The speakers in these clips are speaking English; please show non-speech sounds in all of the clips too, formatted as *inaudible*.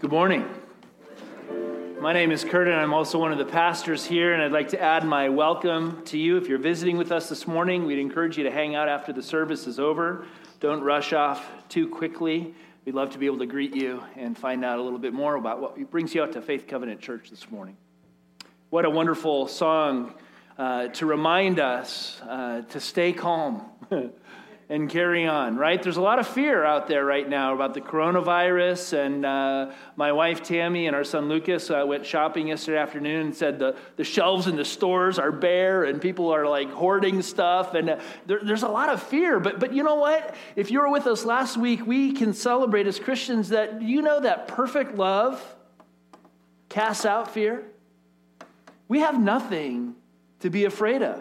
Good morning. My name is Kurt, and I'm also one of the pastors here, and I'd like to add my welcome to you. If you're visiting with us this morning, we'd encourage you to hang out after the service is over. Don't rush off too quickly. We'd love to be able to greet you and find out a little bit more about what brings you out to Faith Covenant Church this morning. What a wonderful song uh, to remind us uh, to stay calm. *laughs* and carry on, right? There's a lot of fear out there right now about the coronavirus. And uh, my wife Tammy and our son Lucas uh, went shopping yesterday afternoon and said the, the shelves in the stores are bare and people are like hoarding stuff. And uh, there, there's a lot of fear. But, but you know what? If you were with us last week, we can celebrate as Christians that you know that perfect love casts out fear. We have nothing to be afraid of.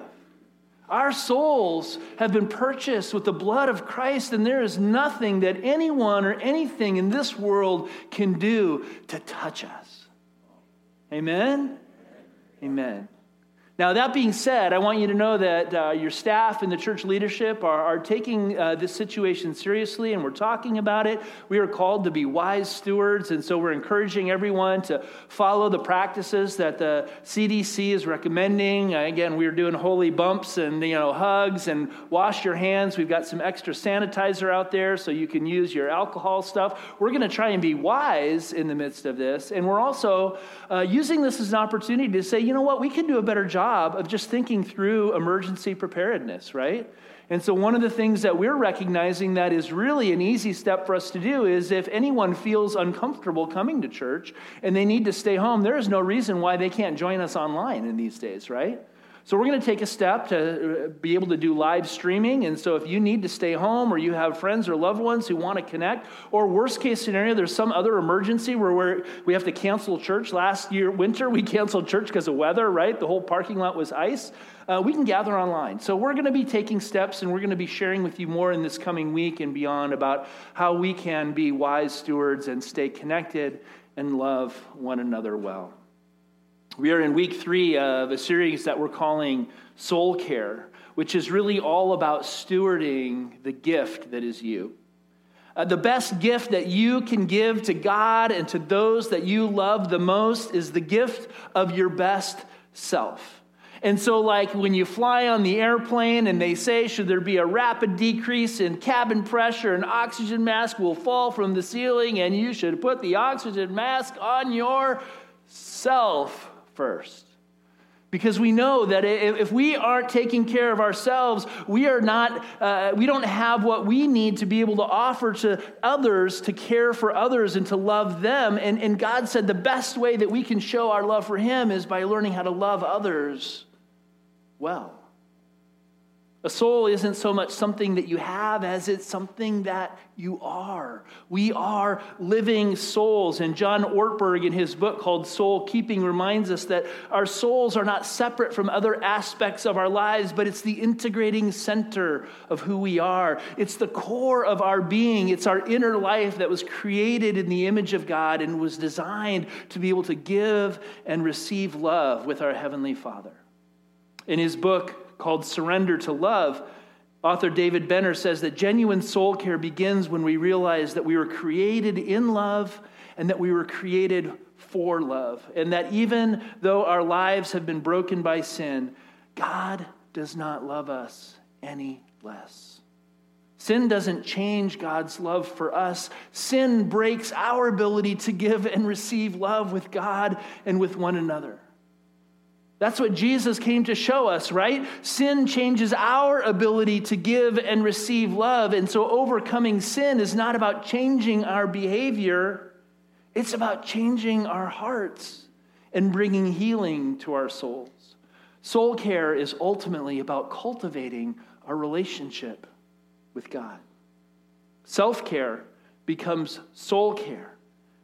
Our souls have been purchased with the blood of Christ, and there is nothing that anyone or anything in this world can do to touch us. Amen? Amen. Now, that being said, I want you to know that uh, your staff and the church leadership are, are taking uh, this situation seriously and we're talking about it. We are called to be wise stewards, and so we're encouraging everyone to follow the practices that the CDC is recommending. Uh, again, we're doing holy bumps and you know hugs and wash your hands. We've got some extra sanitizer out there so you can use your alcohol stuff. We're going to try and be wise in the midst of this, and we're also uh, using this as an opportunity to say, you know what, we can do a better job job of just thinking through emergency preparedness, right? And so, one of the things that we're recognizing that is really an easy step for us to do is if anyone feels uncomfortable coming to church and they need to stay home, there is no reason why they can't join us online in these days, right? So, we're going to take a step to uh, be able to do live streaming. And so, if you need to stay home or you have friends or loved ones who want to connect, or worst case scenario, there's some other emergency where we have to cancel church. Last year, winter, we *laughs* canceled church because of weather, right? The whole parking lot was ice. Uh, we can gather online. So, we're going to be taking steps and we're going to be sharing with you more in this coming week and beyond about how we can be wise stewards and stay connected and love one another well. We are in week three of a series that we're calling Soul Care, which is really all about stewarding the gift that is you. Uh, the best gift that you can give to God and to those that you love the most is the gift of your best self. And so, like when you fly on the airplane and they say, should there be a rapid decrease in cabin pressure, an oxygen mask will fall from the ceiling, and you should put the oxygen mask on yourself first. Because we know that if we aren't taking care of ourselves, we are not, uh, we don't have what we need to be able to offer to others, to care for others and to love them. And, and God said the best way that we can show our love for Him is by learning how to love others well. A soul isn't so much something that you have as it's something that you are. We are living souls. And John Ortberg, in his book called Soul Keeping, reminds us that our souls are not separate from other aspects of our lives, but it's the integrating center of who we are. It's the core of our being. It's our inner life that was created in the image of God and was designed to be able to give and receive love with our Heavenly Father. In his book, called Surrender to Love, author David Benner says that genuine soul care begins when we realize that we were created in love and that we were created for love. And that even though our lives have been broken by sin, God does not love us any less. Sin doesn't change God's love for us. Sin breaks our ability to give and receive love with God and with one another. That's what Jesus came to show us, right? Sin changes our ability to give and receive love. And so overcoming sin is not about changing our behavior, it's about changing our hearts and bringing healing to our souls. Soul care is ultimately about cultivating our relationship with God. Self care becomes soul care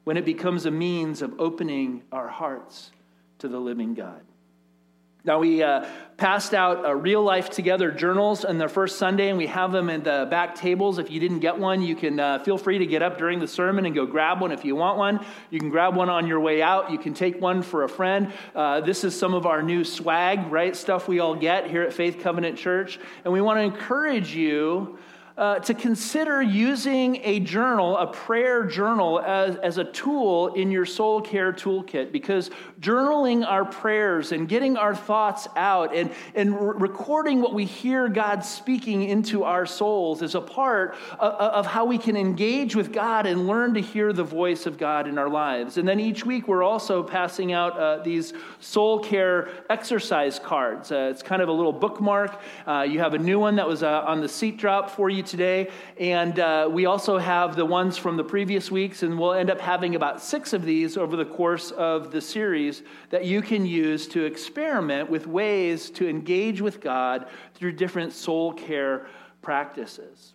when it becomes a means of opening our hearts to the living God. Now, we uh, passed out uh, real life together journals on the first Sunday, and we have them in the back tables. If you didn't get one, you can uh, feel free to get up during the sermon and go grab one if you want one. You can grab one on your way out. You can take one for a friend. Uh, this is some of our new swag, right? Stuff we all get here at Faith Covenant Church. And we want to encourage you uh, to consider using a journal, a prayer journal, as, as a tool in your soul care toolkit because journaling our prayers and getting our thoughts out and, and re- recording what we hear God speaking into our souls is a part of, of how we can engage with God and learn to hear the voice of God in our lives. And then each week we're also passing out uh, these soul care exercise cards. Uh, it's kind of a little bookmark. Uh, you have a new one that was uh, on the seat drop for you today. And uh, we also have the ones from the previous weeks, and we'll end up having about six of these over the course of the series that you can use to experiment with ways to engage with God through different soul care practices.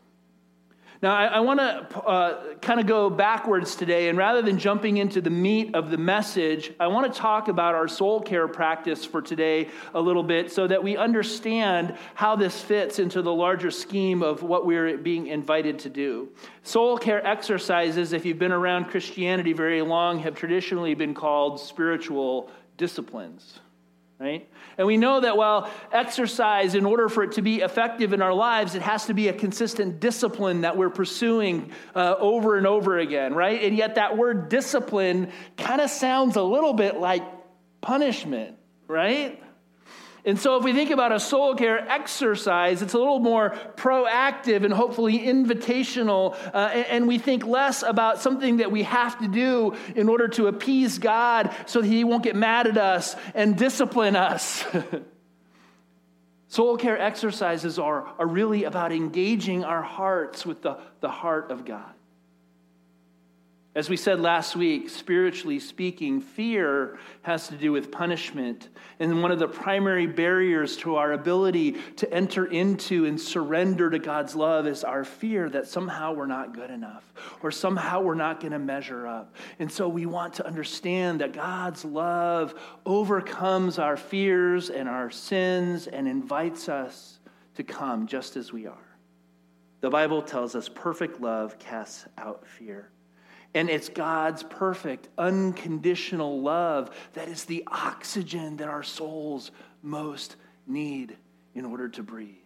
Now, I, I want to uh, kind of go backwards today, and rather than jumping into the meat of the message, I want to talk about our soul care practice for today a little bit so that we understand how this fits into the larger scheme of what we're being invited to do. Soul care exercises, if you've been around Christianity very long, have traditionally been called spiritual disciplines right? And we know that while exercise, in order for it to be effective in our lives, it has to be a consistent discipline that we're pursuing uh, over and over again, right? And yet that word discipline kind of sounds a little bit like punishment, right? And so, if we think about a soul care exercise, it's a little more proactive and hopefully invitational. Uh, and we think less about something that we have to do in order to appease God so that He won't get mad at us and discipline us. *laughs* soul care exercises are, are really about engaging our hearts with the, the heart of God. As we said last week, spiritually speaking, fear has to do with punishment. And one of the primary barriers to our ability to enter into and surrender to God's love is our fear that somehow we're not good enough or somehow we're not going to measure up. And so we want to understand that God's love overcomes our fears and our sins and invites us to come just as we are. The Bible tells us perfect love casts out fear. And it's God's perfect, unconditional love that is the oxygen that our souls most need in order to breathe.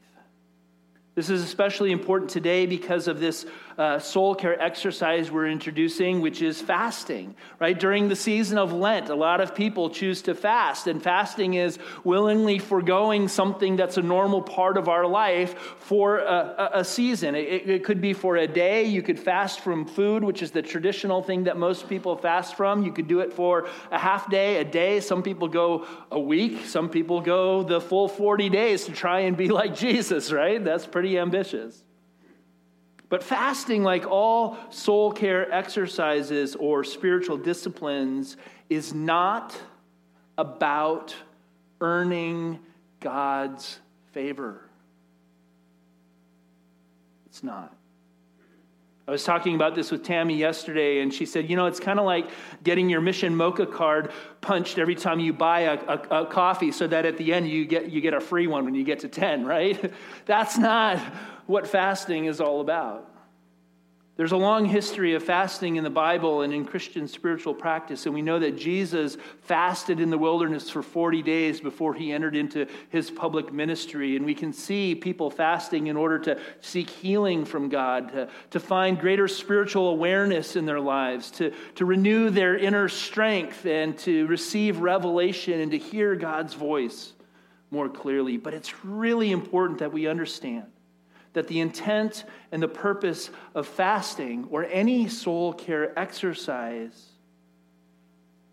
This is especially important today because of this uh, soul care exercise we're introducing, which is fasting, right? During the season of Lent, a lot of people choose to fast, and fasting is willingly foregoing something that's a normal part of our life for a, a season. It, it could be for a day. You could fast from food, which is the traditional thing that most people fast from. You could do it for a half day, a day. Some people go a week. Some people go the full 40 days to try and be like *laughs* Jesus, right? That's pretty ambitious. But fasting, like all soul care exercises or spiritual disciplines, is not about earning God's favor. It's not. I was talking about this with Tammy yesterday, and she said, You know, it's kind of like getting your Mission Mocha card punched every time you buy a, a, a, coffee so that at the end you get, you get a free one when you get to 10, right? *laughs* That's not what fasting is all about. There's a long history of fasting in the Bible and in Christian spiritual practice, and we know that Jesus fasted in the wilderness for 40 days before he entered into his public ministry. And we can see people fasting in order to seek healing from God, to, to find greater spiritual awareness in their lives, to, to renew their inner strength, and to receive revelation and to hear God's voice more clearly. But it's really important that we understand that the intent and the purpose of fasting or any soul care exercise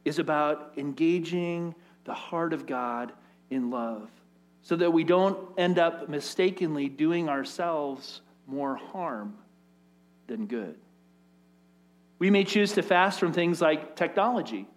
is about engaging the heart of God in love so that we don't end up mistakenly doing ourselves more harm than good. We may choose to fast from things like technology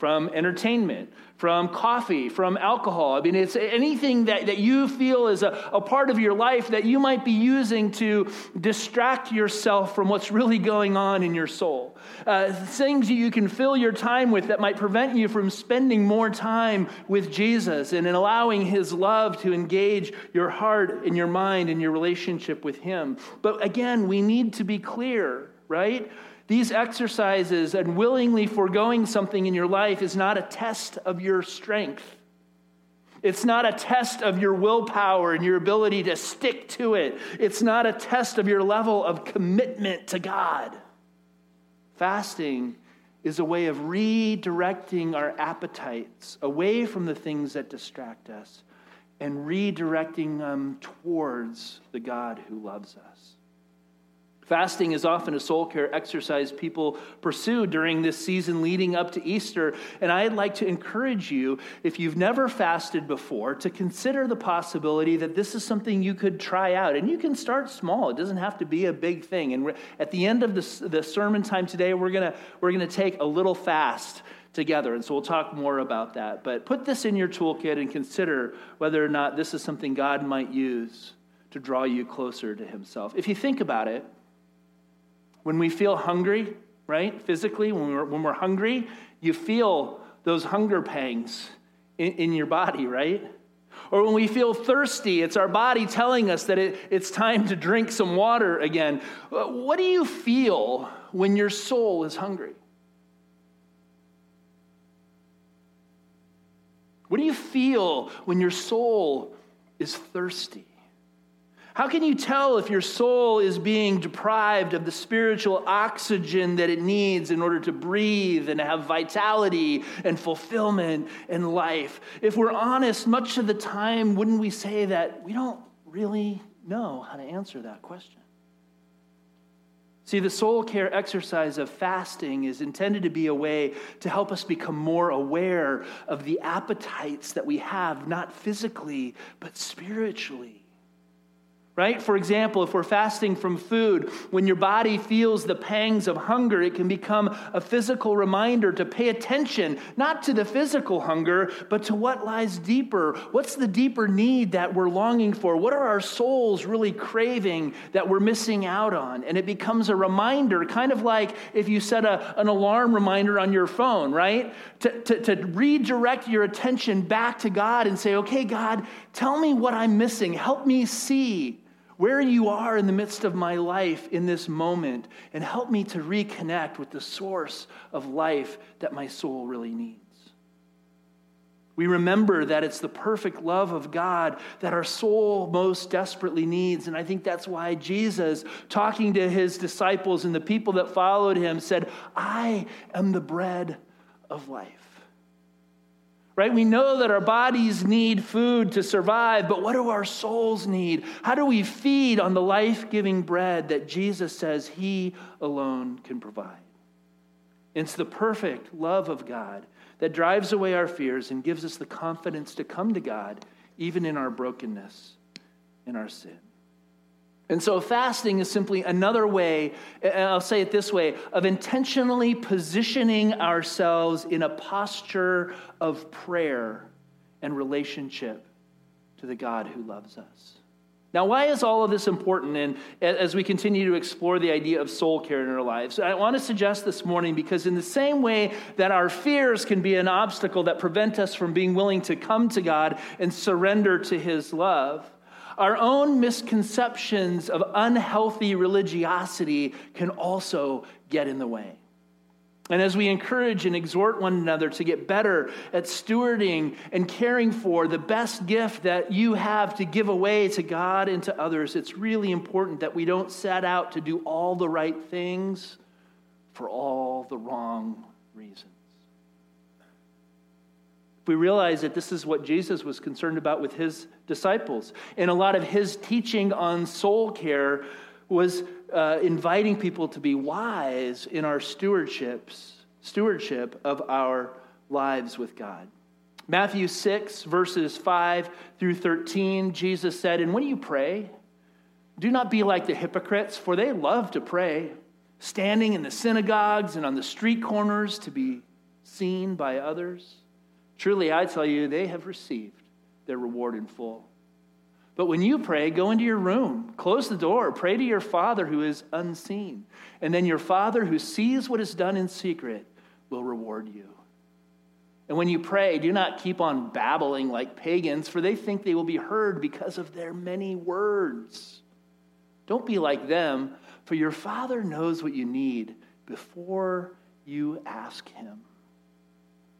from entertainment, from coffee, from alcohol. I mean, it's anything that, that you feel is a, a part of your life that you might be using to distract yourself from what's really going on in your soul. Uh, things you can fill your time with that might prevent you from spending more time with Jesus and in allowing His love to engage your heart and your mind and your relationship with Him. But again, we need to be clear, right? These exercises and willingly foregoing something in your life is not a test of your strength. It's not a test of your willpower and your ability to stick to it. It's not a test of your level of commitment to God. Fasting is a way of redirecting our appetites away from the things that distract us and redirecting them towards the God who loves us. Fasting is often a soul care exercise people pursue during this season leading up to Easter. And I'd like to encourage you, if you've never fasted before, to consider the possibility that this is something you could try out. And you can start small, it doesn't have to be a big thing. And at the end of the, the sermon time today, we're going we're going to take a little fast together. And so we'll talk more about that. But put this in your toolkit and consider whether or not this is something God might use to draw you closer to Himself. If you think about it, when we feel hungry, right, physically, when we're, when we're hungry, you feel those hunger pangs in, in your body, right? Or when we feel thirsty, it's our body telling us that it, it's time to drink some water again. Uh, what do you feel when your soul is hungry? What do you feel when your soul is thirsty? How can you tell if your soul is being deprived of the spiritual oxygen that it needs in order to breathe and have vitality and fulfillment and life? If we're honest, much of the time, wouldn't we say that we don't really know how to answer that question? See, the soul care exercise of fasting is intended to be a way to help us become more aware of the appetites that we have, not physically, but spiritually right? For example, if we're fasting from food, when your body feels the pangs of hunger, it can become a physical reminder to pay attention, not to the physical hunger, but to what lies deeper. What's the deeper need that we're longing for? What are our souls really craving that we're missing out on? And it becomes a reminder, kind of like if you set a, an alarm reminder on your phone, right? To, to, to redirect your attention back to God and say, okay, God, tell me what I'm missing. Help me see where you are in the midst of my life in this moment and help me to reconnect with the source of life that my soul really needs. We remember that it's the perfect love of God that our soul most desperately needs. And I think that's why Jesus, talking to his disciples and the people that followed him, said, I am the bread of life right? We know that our bodies need food to survive, but what do our souls need? How do we feed on the life giving bread that Jesus says He alone can provide? It's the perfect love of God that drives away our fears and gives us the confidence to come to God, even in our brokenness, in our sin. And so, fasting is simply another way, and I'll say it this way, of intentionally positioning ourselves in a posture of prayer and relationship to the God who loves us. Now, why is all of this important? And as we continue to explore the idea of soul care in our lives, I want to suggest this morning because, in the same way that our fears can be an obstacle that prevent us from being willing to come to God and surrender to His love, our own misconceptions of unhealthy religiosity can also get in the way. And as we encourage and exhort one another to get better at stewarding and caring for the best gift that you have to give away to God and to others, it's really important that we don't set out to do all the right things for all the wrong reasons we realize that this is what Jesus was concerned about with his disciples. And a lot of his teaching on soul care was uh, inviting people to be wise in our stewardships, stewardship of our lives with God. Matthew 6, verses 5 through 13, Jesus said, And when you pray, do not be like the hypocrites, for they love to pray, standing in the synagogues and on the street corners to be seen by others. Truly, I tell you, they have received their reward in full. But when you pray, go into your room, close the door, pray to your Father who is unseen. And then your Father who sees what is done in secret will reward you. And when you pray, do not keep on babbling like pagans, for they think they will be heard because of their many words. Don't be like them, for your Father knows what you need before you ask Him.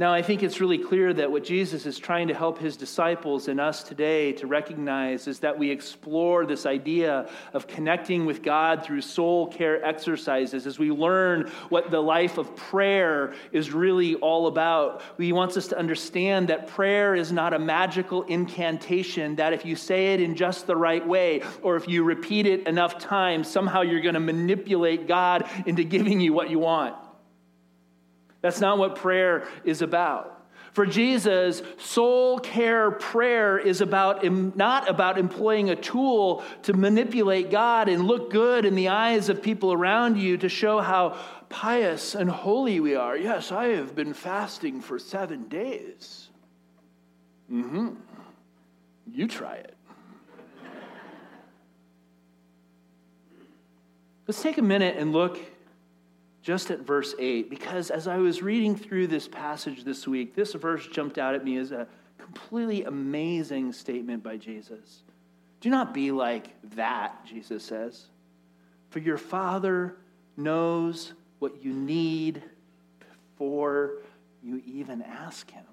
Now, I think it's really clear that what Jesus is trying to help his disciples and us today to recognize is that we explore this idea of connecting with God through soul care exercises as we learn what the life of prayer is really all about. He wants us to understand that prayer is not a magical incantation, that if you say it in just the right way, or if you repeat it enough times, somehow you're going to manipulate God into giving you what you want. That's not what prayer is about. For Jesus, soul care prayer is about not about employing a tool to manipulate God and look good in the eyes of people around you to show how pious and holy we are. Yes, I have been fasting for seven days. Mm-hmm. You try it. Let's take a minute and look just at verse 8, because as I was reading through this passage this week, this verse jumped out at me as a completely amazing statement by Jesus. Do not be like that, Jesus says, for your Father knows what you need before you even ask Him.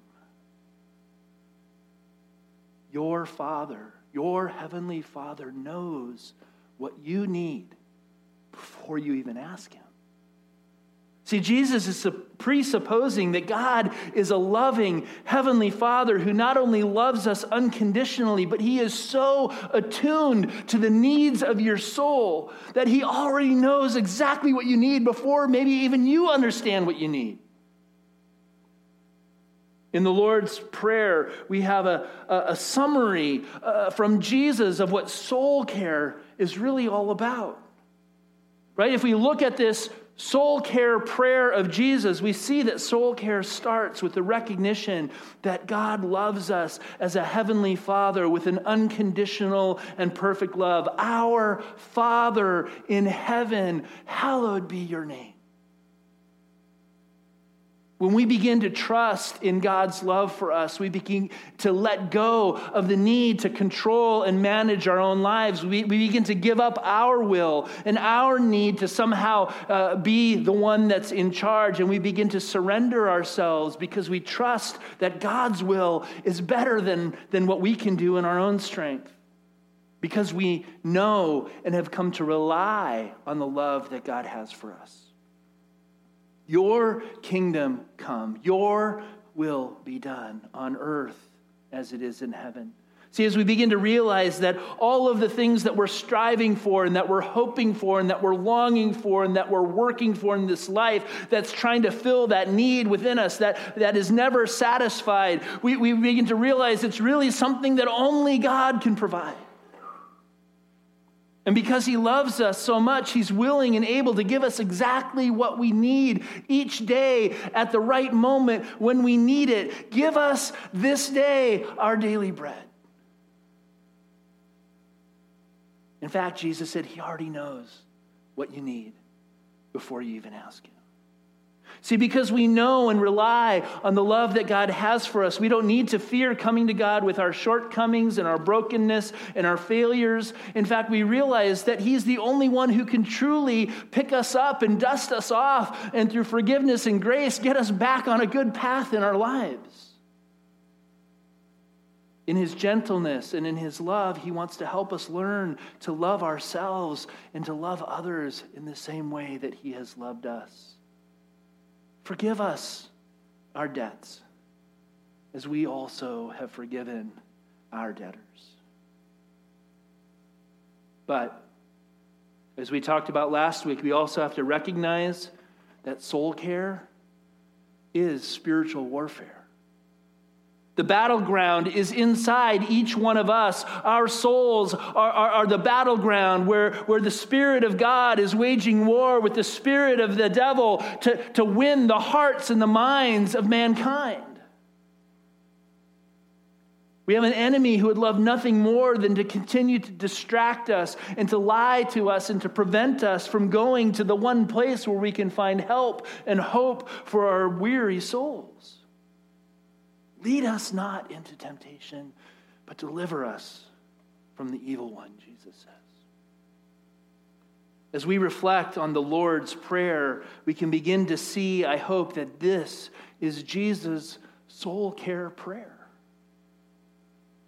Your Father, your Heavenly Father, knows what you need before you even ask Him. See, Jesus is presupposing that God is a loving Heavenly Father who not only loves us unconditionally, but He is so attuned to the needs of your soul that He already knows exactly what you need before maybe even you understand what you need. In the Lord's Prayer, we have a, a, a summary uh, from Jesus of what soul care is really all about. Right? If we look at this soul care prayer of Jesus, we see that soul care starts with the recognition that God loves us as a heavenly Father with an unconditional and perfect love. Our Father in heaven, hallowed be your name. When we begin to trust in God's love for us, we begin to let go of the need to control and manage our own lives. We, we begin to give up our will and our need to somehow uh, be the one that's in charge. And we begin to surrender ourselves because we trust that God's will is better than, than what we can do in our own strength. Because we know and have come to rely on the love that God has for us. Your kingdom come, your will be done on earth as it is in heaven. See, as we begin to realize that all of the things that we're striving for and that we're hoping for and that we're longing for and that we're working for in this life that's trying to fill that need within us that, that is never satisfied, we, we begin to realize it's really something that only God can provide. And because he loves us so much, he's willing and able to give us exactly what we need each day at the right moment when we need it. Give us this day our daily bread. In fact, Jesus said he already knows what you need before you even ask him. See, because we know and rely on the love that God has for us, we don't need to fear coming to God with our shortcomings and our brokenness and our failures. In fact, we realize that He's the only one who can truly pick us up and dust us off and through forgiveness and grace get us back on a good path in our lives. In his gentleness and in his love, he wants to help us learn to love ourselves and to love others in the same way that he has loved us. Forgive us our debts as we also have forgiven our debtors. But as we talked about last week, we also have to recognize that soul care is spiritual warfare. The battleground is inside each one of us. Our souls are, are, are, the battleground where, where the Spirit of God is waging war with the Spirit of the devil to, to win the hearts and the minds of mankind. We have an enemy who would love nothing more than to continue to distract us and to lie to us and to prevent us from going to the one place where we can find help and hope for our weary souls. Lead us not into temptation, but deliver us from the evil one, Jesus says. As we reflect on the Lord's Prayer, we can begin to see, I hope, that this is Jesus' soul care prayer.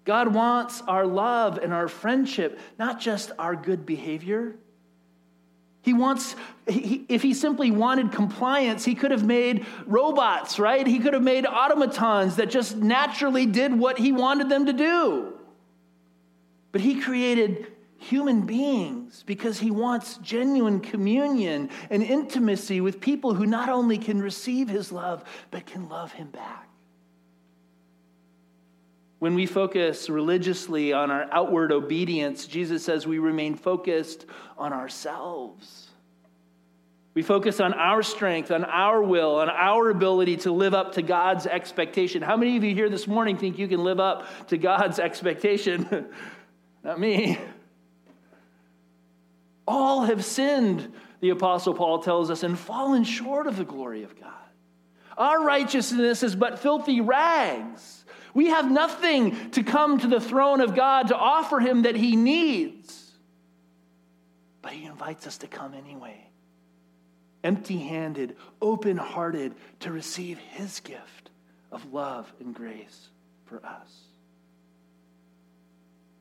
God wants our love and our friendship, not just our good behavior. He wants, he, if he simply wanted compliance, he could have made robots, right? He could have made automatons that just naturally did what he wanted them to do. But he created human beings because he wants genuine communion and intimacy with people who not only can receive his love, but can love him back. When we focus religiously on our outward obedience, Jesus says we remain focused on ourselves. We focus on our strength, on our will, on our ability to live up to God's expectation. How many of you here this morning think you can live up to God's expectation? *laughs* Not me. All have sinned, the Apostle Paul tells us, and fallen short of the glory of God. Our righteousness is but filthy rags. We have nothing to come to the throne of God to offer him that he needs. But he invites us to come anyway, empty handed, open hearted, to receive his gift of love and grace for us.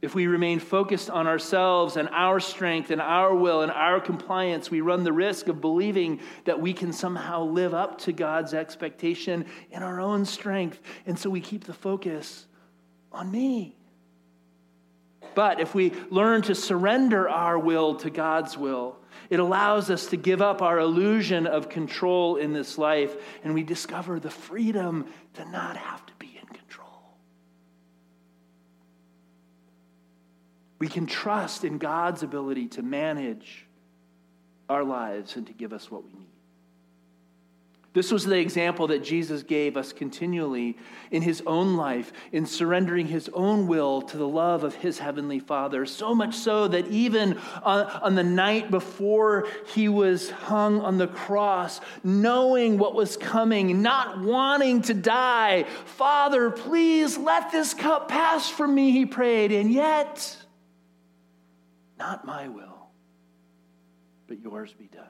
If we remain focused on ourselves and our strength and our will and our compliance, we run the risk of believing that we can somehow live up to God's expectation in our own strength. And so we keep the focus on me. But if we learn to surrender our will to God's will, it allows us to give up our illusion of control in this life, and we discover the freedom to not have to be We can trust in God's ability to manage our lives and to give us what we need. This was the example that Jesus gave us continually in his own life, in surrendering his own will to the love of his heavenly Father. So much so that even on, on, the night before he was hung on the cross, knowing what was coming, not wanting to die, Father, please let this cup pass from me, he prayed. And yet, not my will, but yours be done.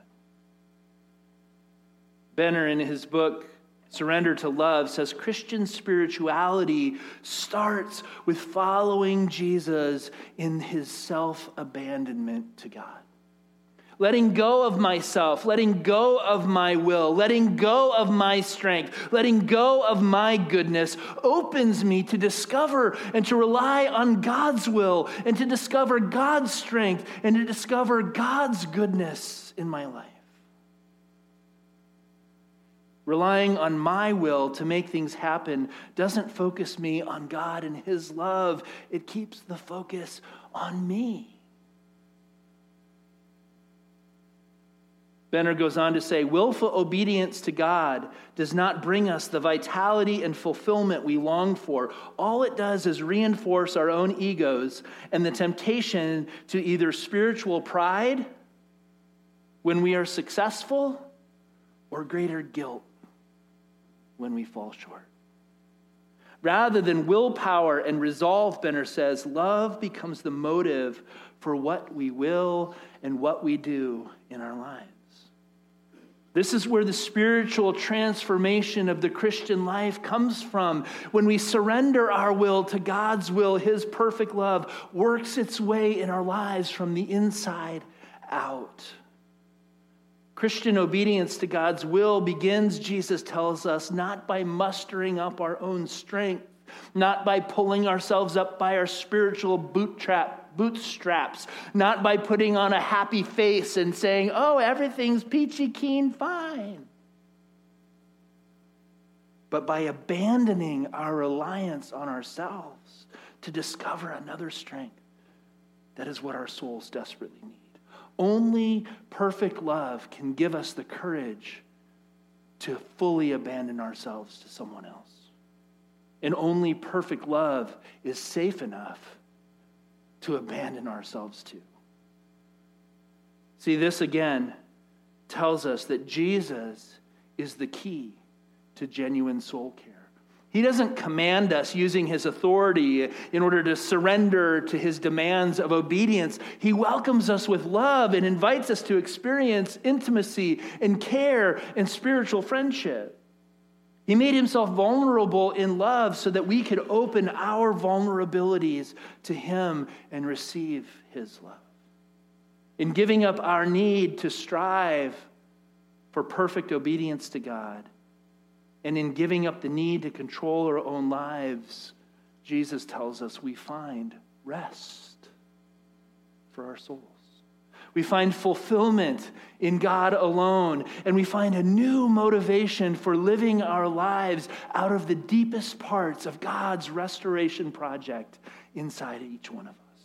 Benner, in his book, Surrender to Love, says Christian spirituality starts with following Jesus in his self abandonment to God letting go of myself, letting go of my will, letting go of my strength, letting go of my goodness opens me to discover and to rely on God's will and to discover God's strength and to discover God's goodness in my life. Relying on my will to make things happen doesn't focus me on God and His love, it keeps the focus on me. Benner goes on to say willful obedience to God does not bring us the vitality and fulfillment we long for. All it does is reinforce our own egos and the temptation to either spiritual pride when we are successful or greater guilt when we fall short. Rather than willpower and resolve, Benner says, love becomes the motive for what we will and what we do in our lives. This is where the spiritual transformation of the Christian life comes from. When we surrender our will to God's will, His perfect love works its way in our lives from the inside out. Christian obedience to God's will begins, Jesus tells us, not by mustering up our own strength, not by pulling ourselves up by our spiritual bootstrap bootstraps, not by putting on a happy face and saying, oh, everything's peachy keen fine, but by abandoning our reliance on ourselves to discover another strength. That is what our souls desperately need. Only perfect love can give us the courage to fully abandon ourselves to someone else. And only perfect love is safe enough to abandon ourselves to. See, this again tells us that Jesus is the key to genuine soul care. He doesn't command us using his authority in order to surrender to his demands of obedience. He welcomes us with love and invites us to experience intimacy and care and spiritual friendship. He made himself vulnerable in love so that we could open our vulnerabilities to him and receive his love. In giving up our need to strive for perfect obedience to God, and in giving up the need to control our own lives, Jesus tells us we find rest for our souls. We find fulfillment in God alone, and we find a new motivation for living our lives out of the deepest parts of God's restoration project inside each one of us.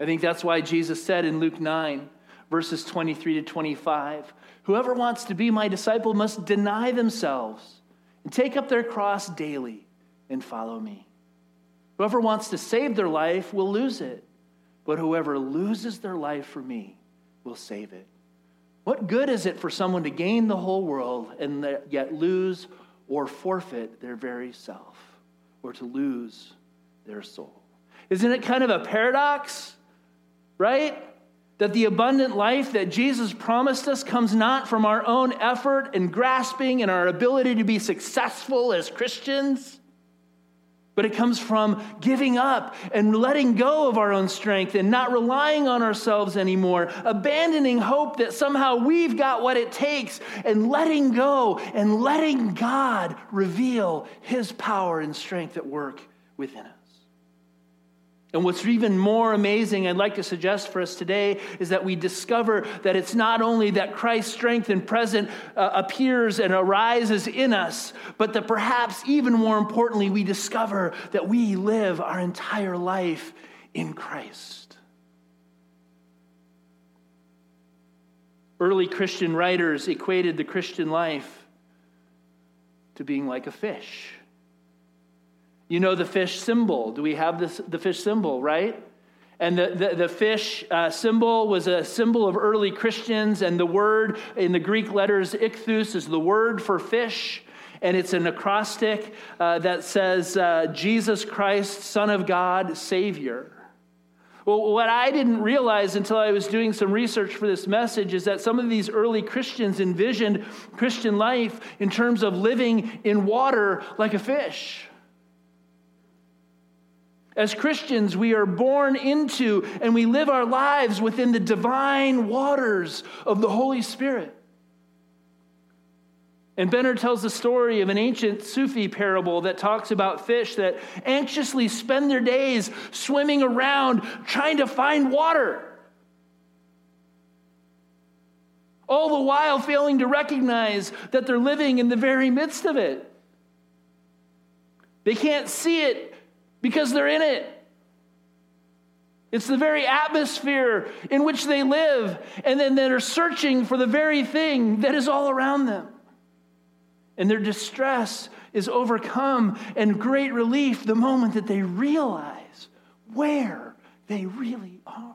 I think that's why Jesus said in Luke 9, verses 23 to 25, Whoever wants to be my disciple must deny themselves and take up their cross daily and follow me. Whoever wants to save their life will lose it, but whoever loses their life for me will save it. What good is it for someone to gain the whole world and yet lose or forfeit their very self, or to lose their soul? Isn't it kind of a paradox, right? that the abundant life that Jesus promised us comes not from our own effort and grasping and our ability to be successful as Christians, but it comes from giving up and letting go of our own strength and not relying on ourselves anymore, abandoning hope that somehow we've got what it takes, and letting go and letting God reveal His power and strength at work within us. And what's even more amazing, I'd like to suggest for us today, is that we discover that it's not only that Christ's strength and present uh, appears and arises in us, but that perhaps even more importantly, we discover that we live our entire life in Christ. Early Christian writers equated the Christian life to being like a fish. You know the fish symbol. Do we have this, the fish symbol, right? And the, the, the fish uh, symbol was a symbol of early Christians, and the word in the Greek letters ichthus is the word for fish. And it's an acrostic uh, that says, uh, Jesus Christ, Son of God, Savior. Well, what I didn't realize until I was doing some research for this message is that some of these early Christians envisioned Christian life in terms of living in water like a fish. As Christians, we are born into and we live our lives within the divine waters of the Holy Spirit. And Benner tells the story of an ancient Sufi parable that talks about fish that anxiously spend their days swimming around trying to find water. All the while failing to recognize that they're living in the very midst of it. They can't see it because they're in it. It's the very atmosphere in which they live, and then they're searching for the very thing that is all around them. And their distress is overcome and great relief the moment that they realize where they really are.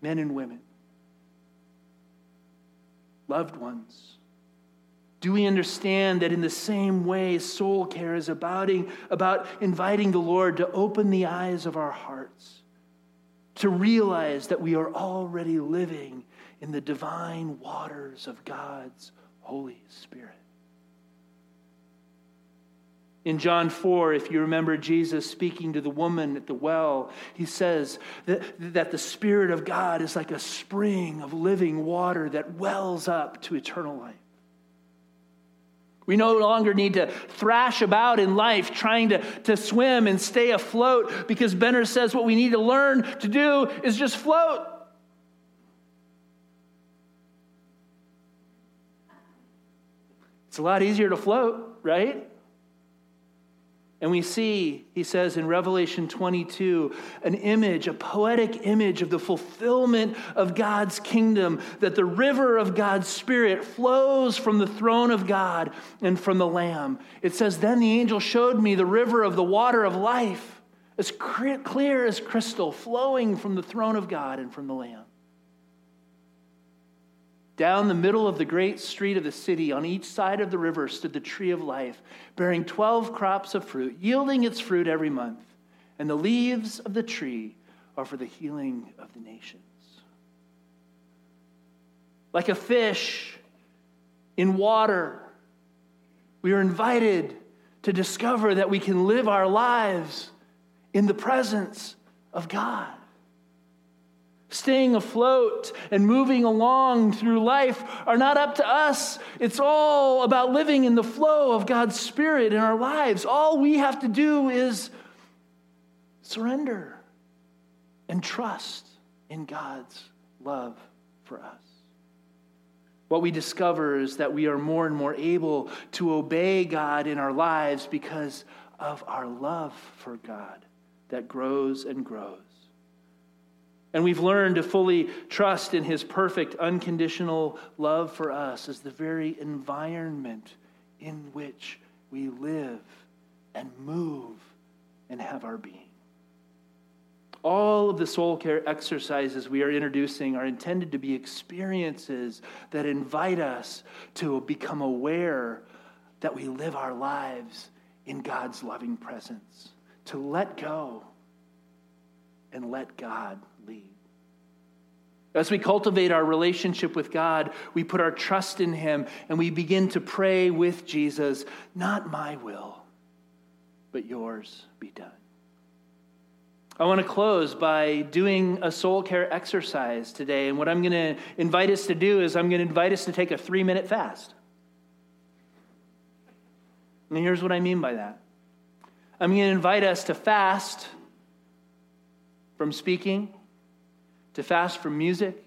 Men and women, loved ones, do we understand that in the same way, soul care is about, about inviting the Lord to open the eyes of our hearts, to realize that we are already living in the divine waters of God's Holy Spirit? In John 4, if you remember Jesus speaking to the woman at the well, he says that, that the Spirit of God is like a spring of living water that wells up to eternal life. We no longer need to thrash about in life trying to, to swim and stay afloat because Benner says what we need to learn to do is just float. It's a lot easier to float, right? And we see, he says in Revelation 22, an image, a poetic image of the fulfillment of God's kingdom, that the river of God's Spirit flows from the throne of God and from the Lamb. It says, Then the angel showed me the river of the water of life, as clear as crystal, flowing from the throne of God and from the Lamb. Down the middle of the great street of the city, on each side of the river, stood the tree of life, bearing 12 crops of fruit, yielding its fruit every month. And the leaves of the tree are for the healing of the nations. Like a fish in water, we are invited to discover that we can live our lives in the presence of God staying afloat and moving along through life are not up to us. It's all about living in the flow of God's Spirit in our lives. All we have to do is surrender and trust in God's love for us. What we discover is that we are more and more able to obey God in our lives because of our love for God that grows and grows. And we've learned to fully trust in his perfect, unconditional love for us as the very environment in which we live and move and have our being. All of the soul care exercises we are introducing are intended to be experiences that invite us to become aware that we live our lives in God's loving presence, to let go and let God lead. As we cultivate our relationship with God, we put our trust in Him and we begin to pray with Jesus, not my will, but yours be done. I want to close by doing a soul care exercise today. And what I'm going to invite us to do is I'm going to invite us to take a three minute fast. And here's what I mean by that I'm going to invite us to fast from speaking to fast from music,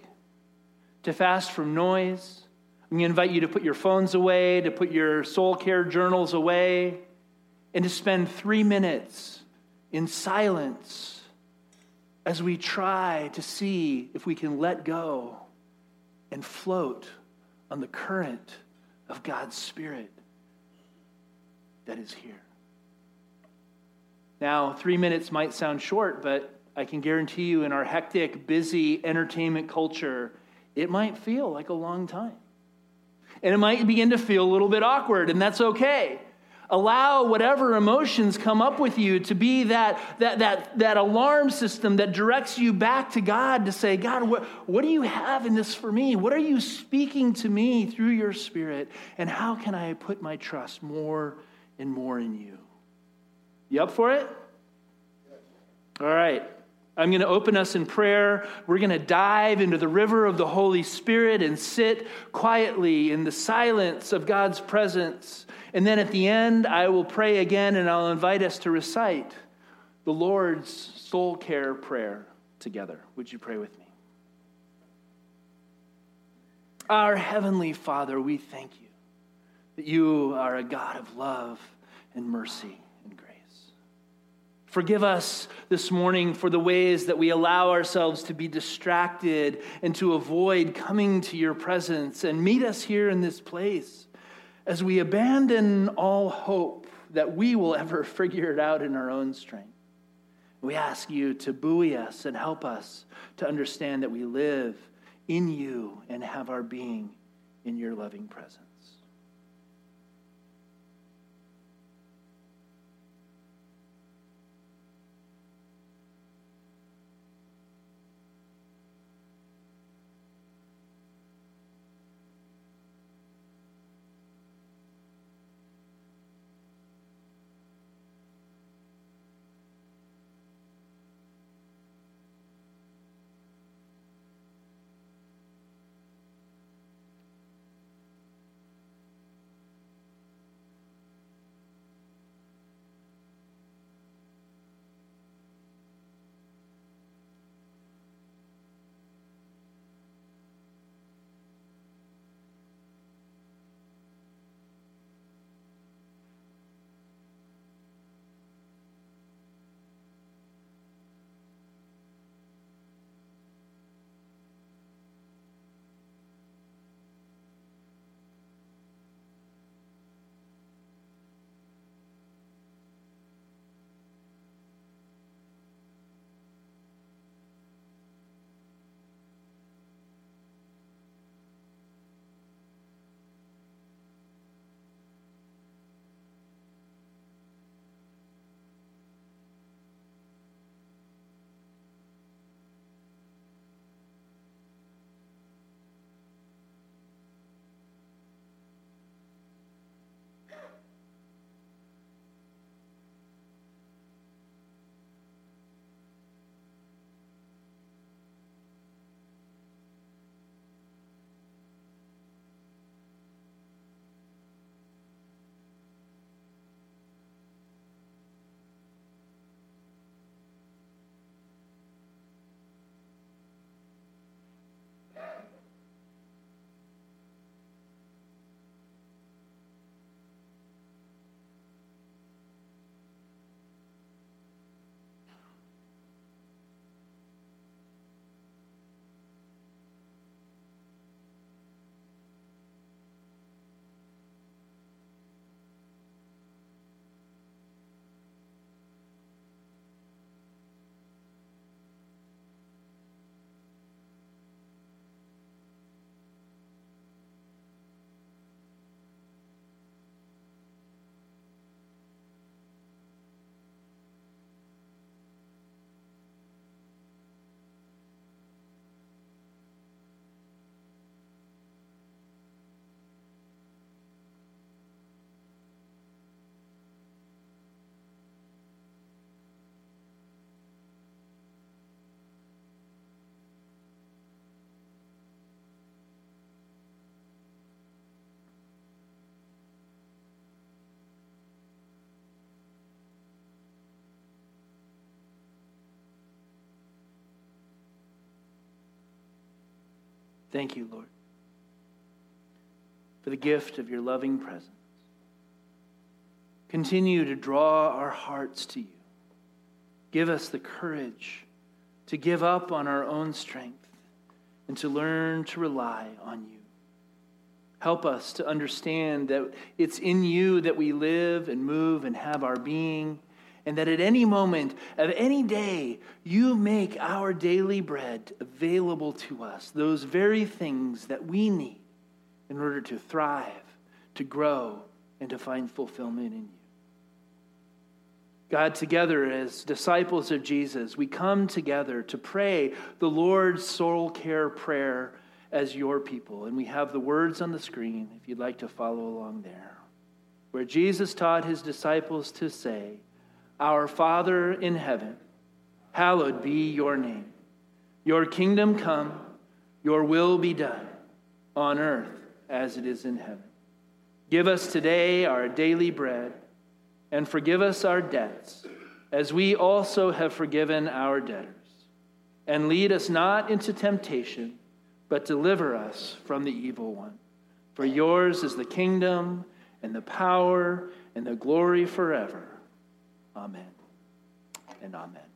to fast from noise. I'm going to invite you to put your phones away, to put your soul care journals away, and to spend three minutes in silence as we try to see if we can let go and float on the current of God's Spirit that is here. Now, three minutes might sound short, but I can guarantee you, in our hectic, busy entertainment culture, it might feel like a long time. And it might begin to feel a little bit awkward, and that's okay. Allow whatever emotions come up with you to be that, that, that, that alarm system that directs you back to God to say, God, what, what do you have in this for me? What are you speaking to me through your spirit? And how can I put my trust more and more in you? You up for it? All right. I'm going to open us in prayer. We're going to dive into the river of the Holy Spirit and sit quietly in the silence of God's presence. And then at the end, I will pray again and I'll invite us to recite the Lord's soul care prayer together. Would you pray with me? Our Heavenly Father, we thank you that you are a God of love and mercy. Forgive us this morning for the ways that we allow ourselves to be distracted and to avoid coming to your presence. And meet us here in this place as we abandon all hope that we will ever *laughs* figure it out in our own strength. We ask you to buoy us and help us to understand that we live in you and have our being in your loving presence. Thank you, Lord, for the gift of your loving presence. Continue to draw our hearts to you. Give us the courage to give up on our own strength and to learn to rely on you. Help us to understand that it's in you that we live and move and have our being, and that at any moment of any day, you make our daily bread available to us, those very things that we need in order to thrive, to grow, and to find fulfillment in you. God, together as disciples of Jesus, we come together to pray the Lord's soul care prayer as your people. And we have the words on the screen if you'd like to follow along there, where Jesus taught his disciples to say, Our Father in heaven, hallowed be your name. Your kingdom come, your will be done, on earth as it is in heaven. Give us today our daily bread and forgive us our debts, as we also have forgiven our debtors. And lead us not into temptation, but deliver us from the evil one. For yours is the kingdom, and the power, and the glory forever. Amen and amen.